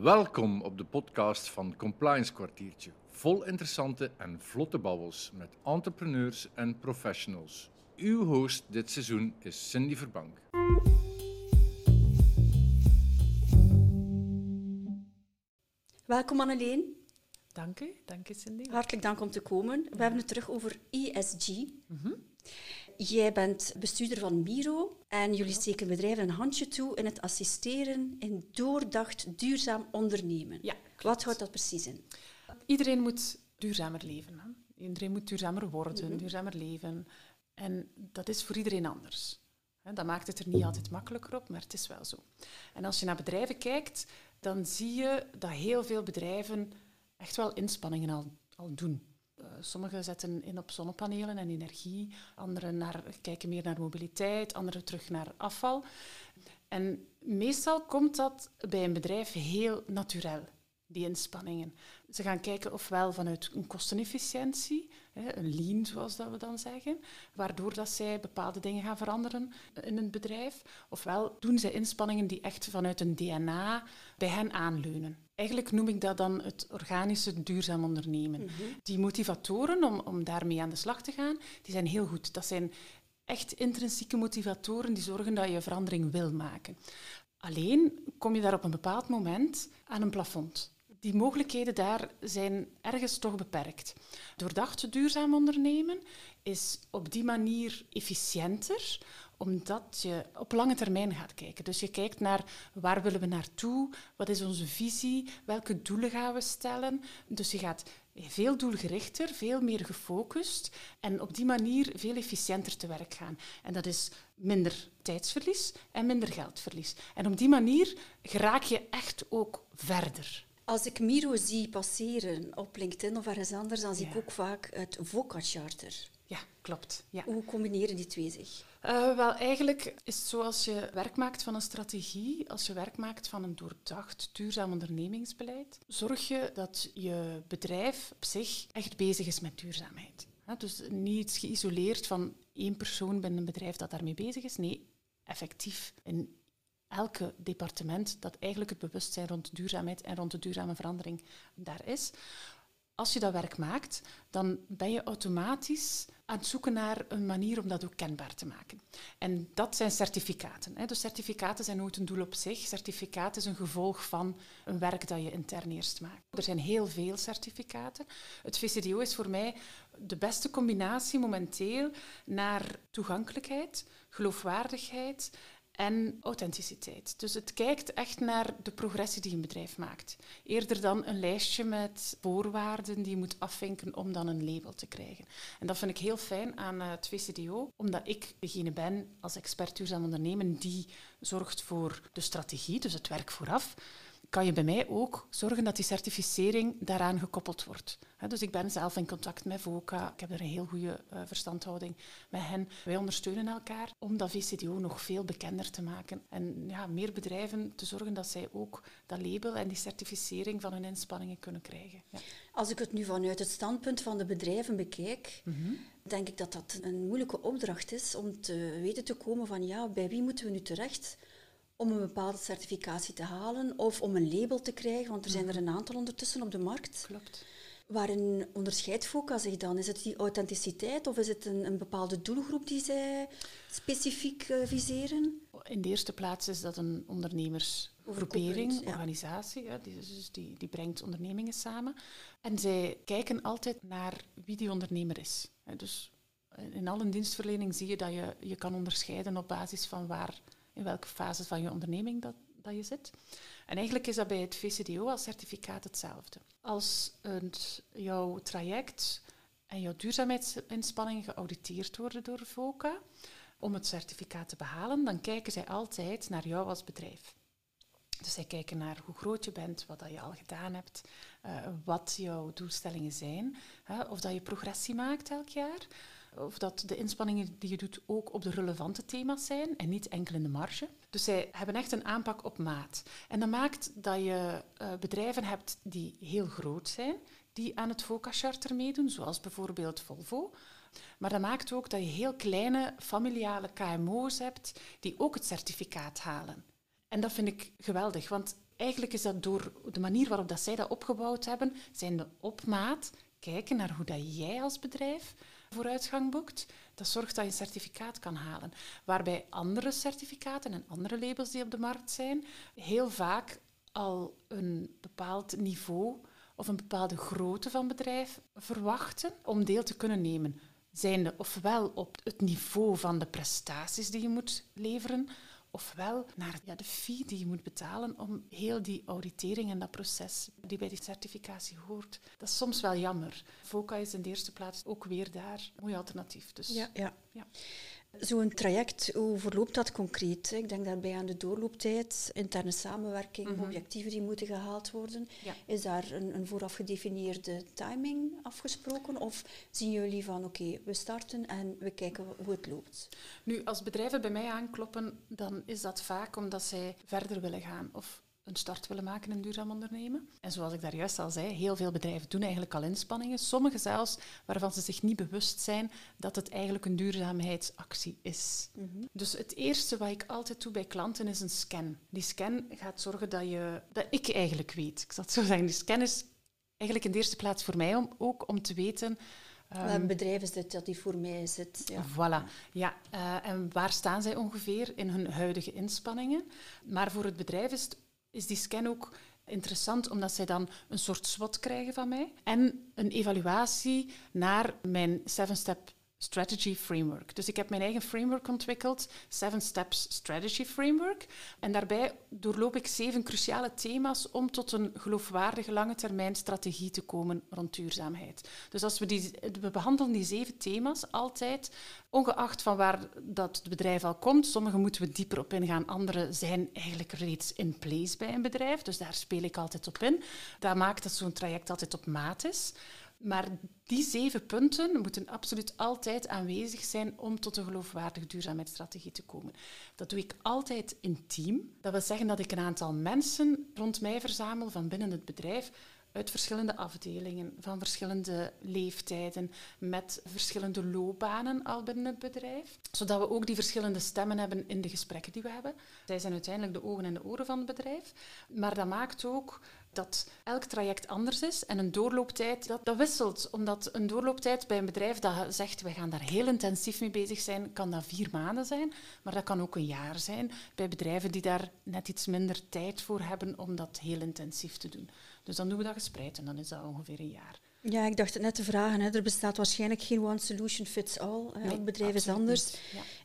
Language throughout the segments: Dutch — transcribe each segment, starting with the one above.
Welkom op de podcast van Compliance Kwartiertje. Vol interessante en vlotte babbels met entrepreneurs en professionals. Uw host dit seizoen is Cindy Verbank. Welkom Anneleen. Dank u, dank u Cindy. Hartelijk dank om te komen. We hebben het terug over ESG. Jij bent bestuurder van Miro en jullie steken bedrijven een handje toe in het assisteren in doordacht duurzaam ondernemen. Ja, Wat houdt dat precies in? Iedereen moet duurzamer leven. Hè? Iedereen moet duurzamer worden, duurzamer leven. En dat is voor iedereen anders. Dat maakt het er niet altijd makkelijker op, maar het is wel zo. En als je naar bedrijven kijkt, dan zie je dat heel veel bedrijven echt wel inspanningen al, al doen. Sommigen zetten in op zonnepanelen en energie, anderen naar, kijken meer naar mobiliteit, anderen terug naar afval. En meestal komt dat bij een bedrijf heel natuurlijk, die inspanningen. Ze gaan kijken ofwel vanuit een kostenefficiëntie, een lean zoals dat we dan zeggen, waardoor dat zij bepaalde dingen gaan veranderen in een bedrijf. Ofwel doen zij inspanningen die echt vanuit een DNA bij hen aanleunen. Eigenlijk noem ik dat dan het organische duurzaam ondernemen. Die motivatoren om, om daarmee aan de slag te gaan, die zijn heel goed. Dat zijn echt intrinsieke motivatoren die zorgen dat je verandering wil maken. Alleen kom je daar op een bepaald moment aan een plafond. Die mogelijkheden daar zijn ergens toch beperkt. Doordacht duurzaam ondernemen is op die manier efficiënter, omdat je op lange termijn gaat kijken. Dus je kijkt naar waar willen we naartoe, wat is onze visie, welke doelen gaan we stellen. Dus je gaat veel doelgerichter, veel meer gefocust en op die manier veel efficiënter te werk gaan. En dat is minder tijdsverlies en minder geldverlies. En op die manier geraak je echt ook verder. Als ik Miro zie passeren op LinkedIn of ergens anders, dan zie ik ook vaak het VOCA-charter. Ja, klopt. Ja. Hoe combineren die twee zich? Eh, wel, eigenlijk is het zo als je werk maakt van een strategie, als je werk maakt van een doordacht duurzaam ondernemingsbeleid, zorg je dat je bedrijf op zich echt bezig is met duurzaamheid. Ja, dus niet geïsoleerd van één persoon binnen een bedrijf dat daarmee bezig is. Nee, effectief in elke departement dat eigenlijk het bewustzijn rond duurzaamheid en rond de duurzame verandering daar is. Als je dat werk maakt, dan ben je automatisch aan het zoeken naar een manier om dat ook kenbaar te maken. En dat zijn certificaten. hè. Dus certificaten zijn nooit een doel op zich. Certificaat is een gevolg van een werk dat je intern eerst maakt. Er zijn heel veel certificaten. Het VCDO is voor mij de beste combinatie momenteel naar toegankelijkheid, geloofwaardigheid en authenticiteit. Dus het kijkt echt naar de progressie die een bedrijf maakt. Eerder dan een lijstje met voorwaarden die je moet afvinken om dan een label te krijgen. En dat vind ik heel fijn aan eh, het VCDO, omdat ik degene ben als expert duurzaam ondernemen die zorgt voor de strategie, dus het werk vooraf kan je bij mij ook zorgen dat die certificering daaraan gekoppeld wordt. Dus ik ben zelf in contact met VOCA. Ik heb er een heel goede eh, verstandhouding met hen. Wij ondersteunen elkaar om dat VCDO nog veel bekender te maken. En ja, meer bedrijven te zorgen dat zij ook dat label en die certificering van hun inspanningen kunnen krijgen. Ja. Als ik het nu vanuit het standpunt van de bedrijven bekijk, denk ik dat dat een moeilijke opdracht is om te weten te komen van ja, bij wie moeten we nu terecht om een bepaalde certificatie te halen of om een label te krijgen, want er zijn er een aantal ondertussen op de markt. Klopt. Waarin onderscheidt FOCA zich dan? Is het die authenticiteit of is het een, een bepaalde doelgroep die zij specifiek eh, viseren? In de eerste plaats is dat een ondernemersgroepering, ja. organisatie. Ja, die, dus die, die brengt ondernemingen samen. En zij kijken altijd naar wie die ondernemer is. Dus in al een dienstverlening zie je dat je je kan onderscheiden op basis van waar, in welke fase van je onderneming dat, dat je zit. En eigenlijk is dat bij het VCDO als certificaat hetzelfde. Als jouw traject en jouw duurzaamheidsinspanningen geauditeerd worden door VOCA, om het certificaat te behalen, dan kijken zij altijd naar jou als bedrijf. Dus zij kijken naar hoe groot je bent, wat dat je al gedaan hebt, eh, wat jouw doelstellingen zijn, of dat je progressie maakt elk jaar, of dat de inspanningen die je doet ook op de relevante thema's zijn en niet enkel in de marge. Dus zij hebben echt een aanpak op maat. En dat maakt dat je eh, bedrijven hebt die heel groot zijn, die aan het VOCA-charter meedoen, zoals bijvoorbeeld Volvo. Maar dat maakt ook dat je heel kleine familiale KMO's hebt die ook het certificaat halen. En dat vind ik geweldig, want eigenlijk is dat door de manier waarop dat zij dat opgebouwd hebben, zijn de op maat kijken naar hoe dat jij als bedrijf vooruitgang boekt. Dat zorgt dat je een certificaat kan halen. Waarbij andere certificaten en andere labels die op de markt zijn, heel vaak al een bepaald niveau of een bepaalde grootte van bedrijf verwachten om deel te kunnen nemen. Zijnde ofwel op het niveau van de prestaties die je moet leveren, ofwel naar ja, de fee die je moet betalen om heel die auditering en dat proces die bij die certificatie hoort. Dat is soms wel jammer. VOCA is in de eerste plaats ook weer daar een mooi alternatief. Dus, ja, ja. ja. Zo'n traject, hoe verloopt dat concreet? Ik denk daarbij aan de doorlooptijd, interne samenwerking, mhm. objectieven die moeten gehaald worden. Is daar een, een, vooraf gedefinieerde timing afgesproken? Of zien jullie van oké, we starten en we kijken hoe het loopt? Nu, als bedrijven bij mij aankloppen, dan is dat vaak omdat zij verder willen gaan. Of een start willen maken in duurzaam ondernemen. En zoals ik daar juist al zei, heel veel bedrijven doen eigenlijk al inspanningen. Sommige zelfs waarvan ze zich niet bewust zijn dat het eigenlijk een duurzaamheidsactie is. Mhm. Dus het eerste wat ik altijd doe bij klanten is een scan. Die scan gaat zorgen dat, je, dat ik eigenlijk weet. Ik zal het zo zeggen. Die scan is eigenlijk in de eerste plaats voor mij om, ook om te weten... Um, bedrijf is dit dat die voor mij zit. Ja. Voilà. Ja, uh, en waar staan zij ongeveer in hun huidige inspanningen? Maar voor het bedrijf is het is die scan ook interessant omdat zij dan een soort SWOT krijgen van mij en een evaluatie naar mijn seven step Strategy Framework. Dus ik heb mijn eigen framework ontwikkeld, Seven Steps Strategy Framework. En daarbij doorloop ik zeven cruciale thema's om tot een geloofwaardige lange termijn strategie te komen rond duurzaamheid. Dus als we, die, we behandelen die zeven thema's altijd, ongeacht van waar dat het bedrijf al komt. Sommige moeten we dieper op ingaan, andere zijn eigenlijk reeds in place bij een bedrijf. Dus daar speel ik altijd op in. Dat maakt dat zo'n traject altijd op maat is. Maar die zeven punten moeten absoluut altijd aanwezig zijn om tot een geloofwaardige duurzaamheidsstrategie te komen. Dat doe ik altijd in team. Dat wil zeggen dat ik een aantal mensen rond mij verzamel van binnen het bedrijf uit verschillende afdelingen, van verschillende leeftijden, met verschillende loopbanen al binnen het bedrijf, zodat we ook die verschillende stemmen hebben in de gesprekken die we hebben. Zij zijn uiteindelijk de ogen en de oren van het bedrijf, maar dat maakt ook dat elk traject anders is en een doorlooptijd dat, dat wisselt. Omdat een doorlooptijd bij een bedrijf dat zegt we gaan daar heel intensief mee bezig zijn, kan dat vier maanden zijn, maar dat kan ook een jaar zijn bij bedrijven die daar net iets minder tijd voor hebben om dat heel intensief te doen. Dus dan doen we dat gespreid en dan is dat ongeveer een jaar. Ja, ik dacht het net te vragen. Hè. Er bestaat waarschijnlijk geen one solution fits all. Elk bedrijf is anders.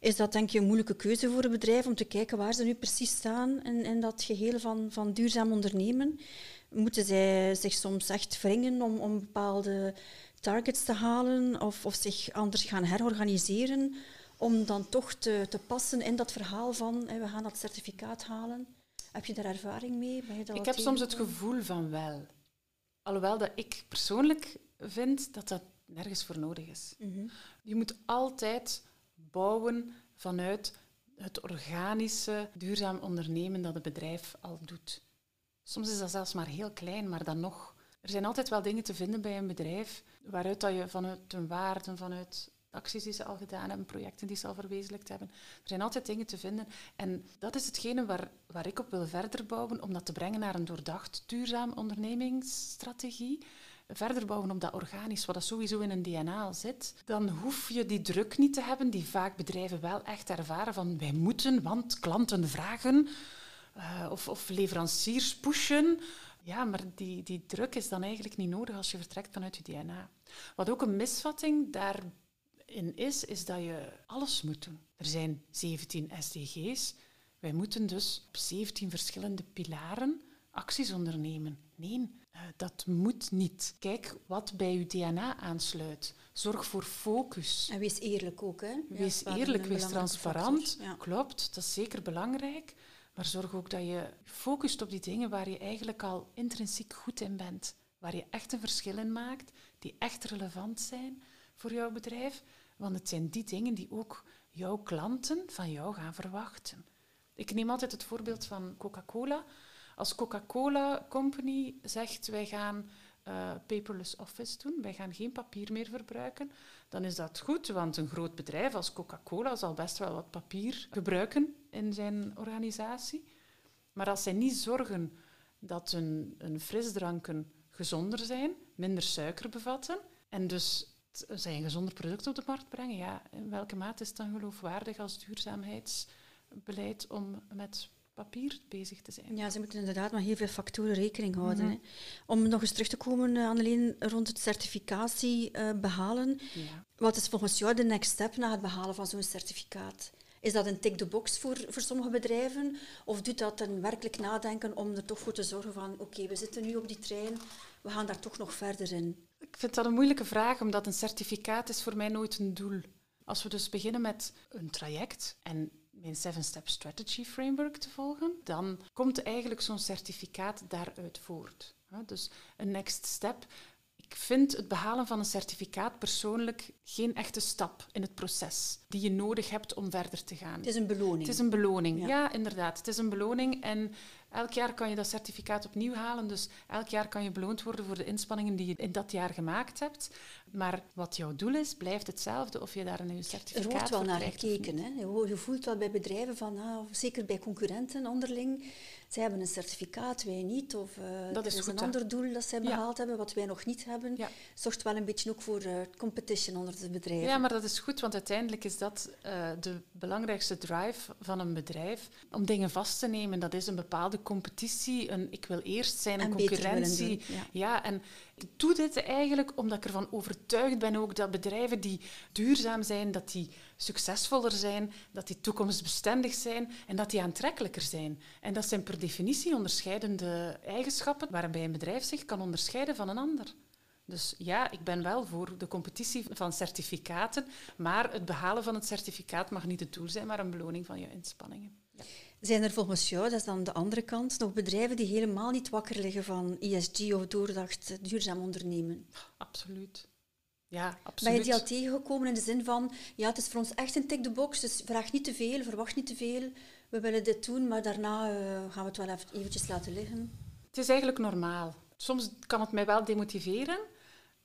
Is dat denk je een moeilijke keuze voor een bedrijf om te kijken waar ze nu precies staan in, in dat geheel van, van duurzaam ondernemen? Moeten zij zich soms echt wringen om, om bepaalde targets te halen of, of zich anders gaan herorganiseren om dan toch te, te passen in dat verhaal van hè, we gaan dat certificaat halen? Heb je daar ervaring mee? Ben je ik heb soms het gevoel van wel. Alhoewel dat ik persoonlijk vind dat dat nergens voor nodig is. Mhm. Je moet altijd bouwen vanuit het organische, duurzaam ondernemen dat het bedrijf al doet. Soms is dat zelfs maar heel klein, maar dan nog. Er zijn altijd wel dingen te vinden bij een bedrijf waaruit dat je vanuit hun waarden, vanuit acties die ze al gedaan hebben, projecten die ze al verwezenlijkt hebben. Er zijn altijd dingen te vinden. En dat is hetgene waar, waar ik op wil verder bouwen, om dat te brengen naar een doordacht, duurzaam ondernemingsstrategie. Verder bouwen op dat organisch, wat dat sowieso in een DNA zit. Dan hoef je die druk niet te hebben, die vaak bedrijven wel echt ervaren van wij moeten, want klanten vragen. Uh, of, of leveranciers pushen. Ja, maar die, die druk is dan eigenlijk niet nodig als je vertrekt vanuit je DNA. Wat ook een misvatting daar in is, is dat je alles moet doen. Er zijn 17 SDG's. Wij moeten dus op 17 verschillende pilaren acties ondernemen. Nee, eh, dat moet niet. Kijk wat bij uw DNA aansluit. Zorg voor focus. En wees eerlijk ook. Hè? Wees eerlijk, wees transparant. Klopt, dat is zeker belangrijk. Maar zorg ook dat je focust op die dingen waar je eigenlijk al intrinsiek goed in bent. Waar je echt een verschil in maakt, die echt relevant zijn voor jouw bedrijf. Want het zijn die dingen die ook jouw klanten van jou gaan verwachten. Ik neem altijd het voorbeeld van Coca-Cola. Als Coca-Cola Company zegt wij gaan uh, paperless office doen, wij gaan geen papier meer verbruiken, dan is dat goed, want een groot bedrijf als Coca-Cola zal best wel wat papier gebruiken in zijn organisatie. Maar als zij niet zorgen dat hun, hun frisdranken gezonder zijn, minder suiker bevatten en dus zij een gezonder product op de markt brengen. Ja, in welke mate is het dan geloofwaardig als duurzaamheidsbeleid om met papier bezig te zijn. Ja, ze moeten inderdaad met heel veel factoren rekening houden. Mhm. hè. Om nog eens terug te komen, uh, Annelien, rond het certificatie uh, behalen. Ja. Wat is volgens jou de next step na het behalen van zo'n certificaat? Is dat een tick-the-box voor, voor sommige bedrijven? Of doet dat een werkelijk nadenken om er toch voor te zorgen van oké, we zitten nu op die trein, we gaan daar toch nog verder in? Ik vind dat een moeilijke vraag, omdat een certificaat is voor mij nooit een doel. Als we dus beginnen met een traject en mijn Seven Step Strategy Framework te volgen, dan komt eigenlijk zo'n certificaat daaruit voort. Dus een next step. Ik vind het behalen van een certificaat persoonlijk geen echte stap in het proces die je nodig hebt om verder te gaan. Het is een beloning. Het is een beloning, ja, ja inderdaad. Het is een beloning en Elk jaar kan je dat certificaat opnieuw halen. Dus elk jaar kan je beloond worden voor de inspanningen die je in dat jaar gemaakt hebt. Maar wat jouw doel is, blijft hetzelfde of je daar een certificaat Er wordt wel naar gekeken. Hè? Je voelt wel bij bedrijven van, ah, zeker bij concurrenten onderling, zij hebben een certificaat, wij niet. Of uh, dat is, een ander doel dat zij behaald hebben, wat wij nog niet hebben. Ja. Zorgt wel een beetje ook voor uh, competition onder de bedrijven. Ja, maar dat is goed, want uiteindelijk is dat uh, de belangrijkste drive van een bedrijf. Om dingen vast te nemen, dat is een bepaalde competitie, een ik wil eerst zijn, een concurrentie. ja. ja, en ik doe dit eigenlijk omdat ik ervan overtuigd ben ook dat bedrijven die duurzaam zijn, dat die succesvoller zijn, dat die toekomstbestendig zijn en dat die aantrekkelijker zijn. En dat zijn per definitie onderscheidende eigenschappen waarbij een bedrijf zich kan onderscheiden van een ander. Dus ja, ik ben wel voor de competitie van certificaten, maar het behalen van het certificaat mag niet het doel zijn, maar een beloning van je inspanningen. Ja. Zijn er volgens jou, dat is dan de andere kant, nog bedrijven die helemaal niet wakker liggen van ESG of doordacht duurzaam ondernemen? Absoluut. Ja, absoluut. Ben je die al tegengekomen in de zin van, ja, het is voor ons echt een tick the box, dus vraag niet te veel, verwacht niet te veel. We willen dit doen, maar daarna uh, gaan we het wel even eventjes laten liggen. Het is eigenlijk normaal. Soms kan het mij wel demotiveren,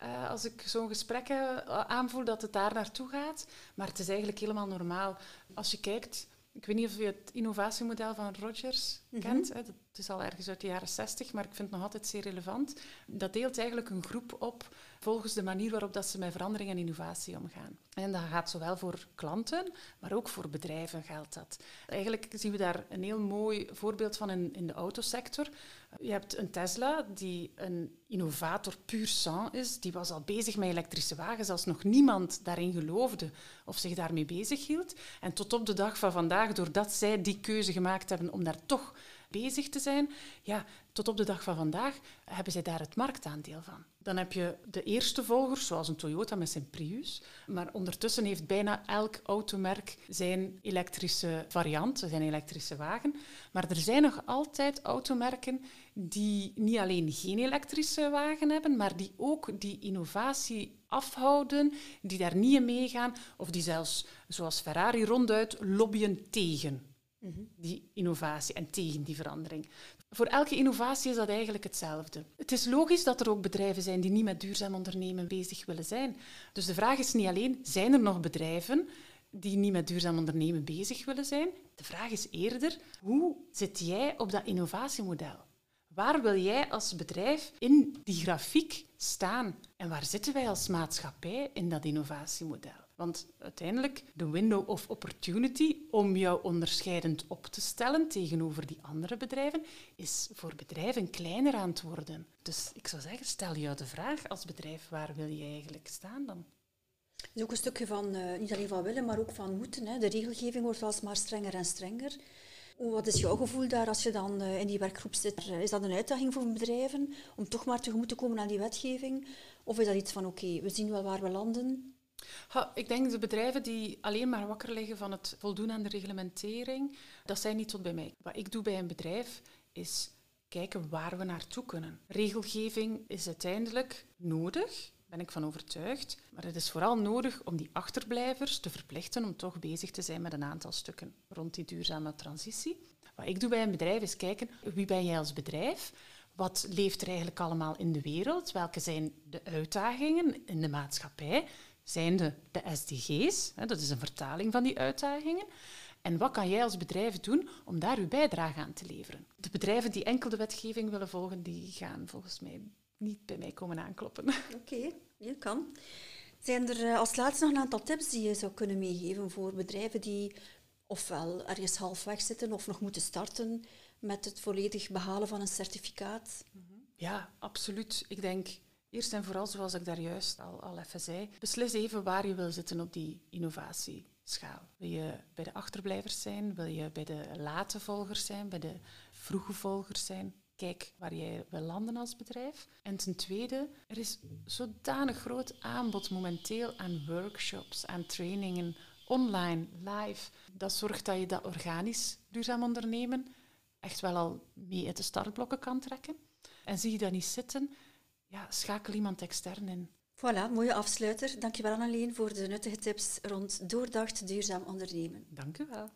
uh, als ik zo'n gesprek uh, aanvoel dat het daar naartoe gaat. Maar het is eigenlijk helemaal normaal. Als je kijkt ik weet niet of je het innovatiemodel van Rogers mhm. kent. Hè. Is al ergens uit de jaren 60, maar ik vind het nog altijd zeer relevant. Dat deelt eigenlijk een groep op volgens de manier waarop dat ze met verandering en innovatie omgaan. En dat gaat zowel voor klanten, maar ook voor bedrijven geldt dat. Eigenlijk zien we daar een heel mooi voorbeeld van in, in de autosector. Je hebt een Tesla die een innovator puur sang is. Die was al bezig met elektrische wagens als nog niemand daarin geloofde of zich daarmee bezig hield. En tot op de dag van vandaag, doordat zij die keuze gemaakt hebben om daar toch bezig te zijn, ja, tot op de dag van vandaag hebben zij daar het marktaandeel van. Dan heb je de eerste volgers, zoals een Toyota met zijn Prius. Maar ondertussen heeft bijna elk automerk zijn elektrische variant, zijn elektrische wagen. Maar er zijn nog altijd automerken die niet alleen geen elektrische wagen hebben, maar die ook die innovatie afhouden, die daar niet in meegaan, of die zelfs, zoals Ferrari, ronduit lobbyen tegen mhm. die innovatie en tegen die verandering. Voor elke innovatie is dat eigenlijk hetzelfde. Het is logisch dat er ook bedrijven zijn die niet met duurzaam ondernemen bezig willen zijn. Dus de vraag is niet alleen, zijn er nog bedrijven die niet met duurzaam ondernemen bezig willen zijn? De vraag is eerder, hoe zit jij op dat innovatiemodel? Waar wil jij als bedrijf in die grafiek staan? En waar zitten wij als maatschappij in dat innovatiemodel? Want uiteindelijk, de window of opportunity om jou onderscheidend op te stellen tegenover die andere bedrijven, is voor bedrijven kleiner aan het worden. Dus ik zou zeggen, stel jou de vraag als bedrijf, waar wil je eigenlijk staan dan? Het is ook een stukje van, uh, niet alleen van willen, maar ook van moeten. Hè. De regelgeving wordt alsmaar strenger en strenger. Wat is jouw gevoel daar als je dan uh, in die werkgroep zit? Is dat een uitdaging voor bedrijven om toch maar tegemoet te komen aan die wetgeving? Of is dat iets van oké, we zien wel waar we landen, Ik denk de bedrijven die alleen maar wakker liggen van het voldoen aan de reglementering, dat zijn niet tot bij mij. Wat ik doe bij een bedrijf is kijken waar we naartoe kunnen. Regelgeving is uiteindelijk nodig, ben ik van overtuigd. Maar het is vooral nodig om die achterblijvers te verplichten om toch bezig te zijn met een aantal stukken rond die duurzame transitie. Wat ik doe bij een bedrijf is kijken wie ben jij als bedrijf? Wat leeft er eigenlijk allemaal in de wereld? Welke zijn de uitdagingen in de maatschappij? Zijn de, SDG's, hè, dat is een vertaling van die uitdagingen. En wat kan jij als bedrijf doen om daar uw bijdrage aan te leveren? De bedrijven die enkel de wetgeving willen volgen, die gaan volgens mij niet bij mij komen aankloppen. Oké, okay, kan. Zijn er eh, als laatste nog een aantal tips die je zou kunnen meegeven voor bedrijven die ofwel ergens halfweg zitten of nog moeten starten met het volledig behalen van een certificaat? Ja, absoluut. Ik denk eerst en vooral, zoals ik daar juist al, al even zei, beslis even waar je wil zitten op die innovatieschaal. Wil je bij de achterblijvers zijn? Wil je bij de late volgers zijn? Bij de vroege volgers zijn? Kijk waar jij wil landen als bedrijf. En ten tweede, er is zodanig groot aanbod momenteel aan workshops, aan trainingen, online, live. Dat zorgt dat je dat organisch duurzaam ondernemen echt wel al mee uit de startblokken kan trekken. En zie je dat niet zitten, ja, schakel iemand extern in. Voilà, mooie afsluiter. Dankjewel Annelien voor de nuttige tips rond doordacht duurzaam ondernemen. Dank u wel.